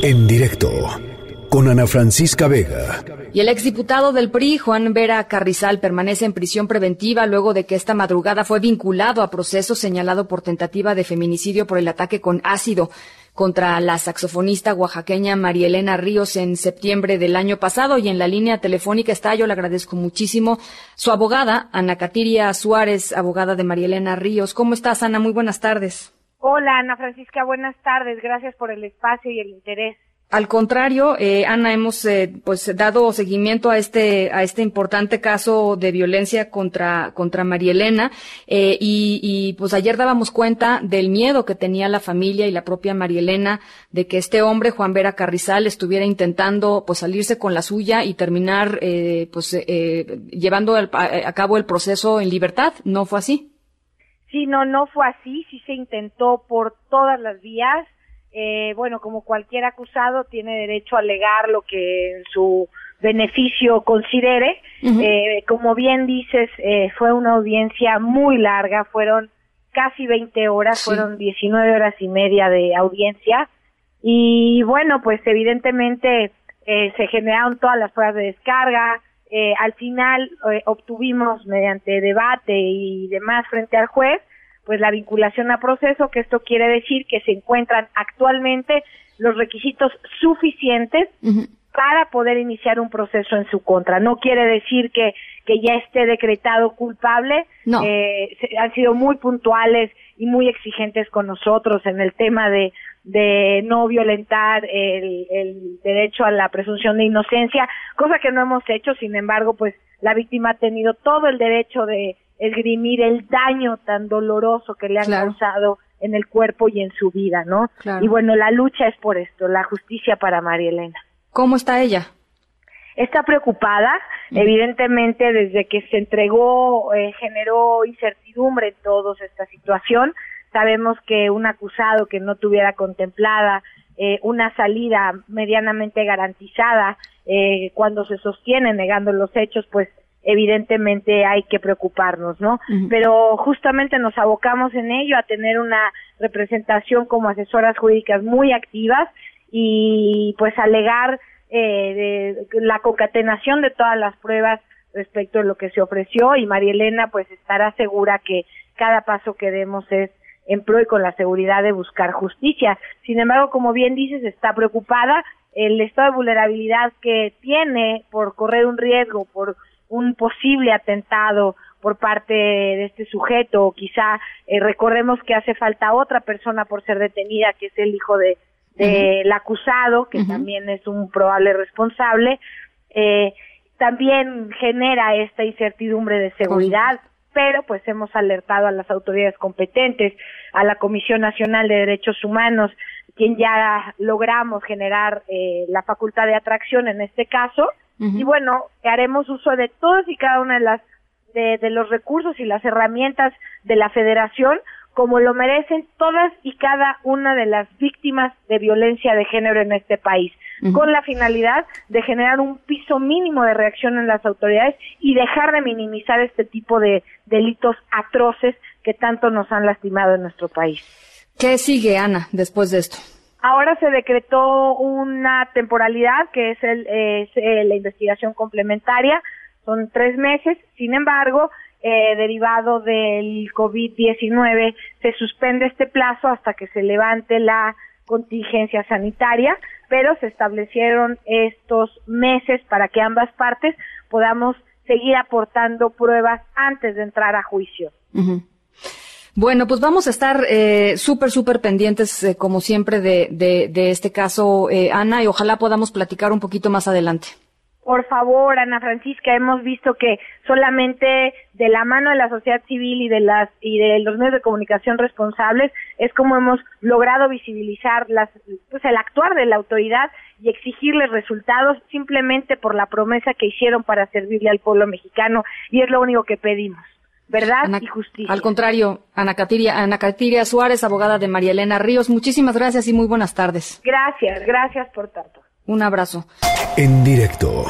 En directo con Ana Francisca Vega. Y el exdiputado del PRI, Juan Vera Carrizal, permanece en prisión preventiva luego de que esta madrugada fue vinculado a proceso señalado por tentativa de feminicidio por el ataque con ácido contra la saxofonista oaxaqueña María Elena Ríos en septiembre del año pasado y en la línea telefónica está, yo le agradezco muchísimo, su abogada, Ana Catiria Suárez, abogada de María Elena Ríos. ¿Cómo estás, Ana? Muy buenas tardes. Hola, Ana Francisca, buenas tardes. Gracias por el espacio y el interés. Al contrario, eh, Ana, hemos eh, pues dado seguimiento a este a este importante caso de violencia contra contra María Elena eh, y, y, pues ayer dábamos cuenta del miedo que tenía la familia y la propia María Elena de que este hombre Juan Vera Carrizal estuviera intentando pues salirse con la suya y terminar eh, pues eh, llevando a, a cabo el proceso en libertad. ¿No fue así? Sí, no, no fue así. Sí se intentó por todas las vías eh, bueno, como cualquier acusado tiene derecho a alegar lo que en su beneficio considere. eh, como bien dices, eh, fue una audiencia muy larga, fueron casi 20 horas, sí. fueron 19 horas y media de audiencia. Y bueno, pues evidentemente eh, se generaron todas las pruebas de descarga. Eh, al final eh, obtuvimos mediante debate y demás frente al juez pues la vinculación a proceso, que esto quiere decir que se encuentran actualmente los requisitos suficientes uh -huh. para poder iniciar un proceso en su contra. No quiere decir que, que ya esté decretado culpable, no. eh, se, han sido muy puntuales y muy exigentes con nosotros en el tema de, de no violentar el, el derecho a la presunción de inocencia, cosa que no hemos hecho, sin embargo, pues la víctima ha tenido todo el derecho de esgrimir el daño tan doloroso que le han claro. causado en el cuerpo y en su vida, ¿no? Claro. Y bueno, la lucha es por esto, la justicia para María Elena. ¿Cómo está ella? Está preocupada, mm. evidentemente desde que se entregó eh, generó incertidumbre en todos esta situación. Sabemos que un acusado que no tuviera contemplada eh, una salida medianamente garantizada eh, cuando se sostiene negando los hechos, pues evidentemente hay que preocuparnos, ¿no? Uh -huh. Pero justamente nos abocamos en ello a tener una representación como asesoras jurídicas muy activas y pues alegar eh, de la concatenación de todas las pruebas respecto de lo que se ofreció y María Elena pues estará segura que cada paso que demos es en pro y con la seguridad de buscar justicia. Sin embargo, como bien dices, está preocupada el estado de vulnerabilidad que tiene por correr un riesgo, por un posible atentado por parte de este sujeto o quizá eh, recordemos que hace falta otra persona por ser detenida que es el hijo de del uh -huh. acusado que uh -huh. también es un probable responsable eh, también genera esta incertidumbre de seguridad pero pues hemos alertado a las autoridades competentes a la Comisión Nacional de Derechos Humanos quien ya logramos generar eh, la facultad de atracción en este caso Uh -huh. y bueno, haremos uso de todas y cada una de las de, de, los recursos y las herramientas de la federación como lo merecen todas y cada una de las víctimas de violencia de género en este país, uh -huh. con la finalidad de generar un piso mínimo de reacción en las autoridades y dejar de minimizar este tipo de delitos atroces que tanto nos han lastimado en nuestro país. ¿Qué sigue, Ana, después de esto? Ahora se decretó una temporalidad que es, el, es eh, la investigación complementaria, son tres meses, sin embargo, eh, derivado del COVID-19, se suspende este plazo hasta que se levante la contingencia sanitaria, pero se establecieron estos meses para que ambas partes podamos seguir aportando pruebas antes de entrar a juicio. Bueno, pues vamos a estar eh, súper, súper pendientes, eh, como siempre, de, de, de este caso, eh, Ana, y ojalá podamos platicar un poquito más adelante. Por favor, Ana Francisca, hemos visto que solamente de la mano de la sociedad civil y de las y de los medios de comunicación responsables es como hemos logrado visibilizar las, pues el actuar de la autoridad y exigirles resultados simplemente por la promesa que hicieron para servirle al pueblo mexicano y es lo único que pedimos verdad Ana, y justicia. Al contrario, Ana Catiria, Ana Catiria Suárez, abogada de María Elena Ríos, muchísimas gracias y muy buenas tardes. Gracias, gracias por tanto. Un abrazo. En directo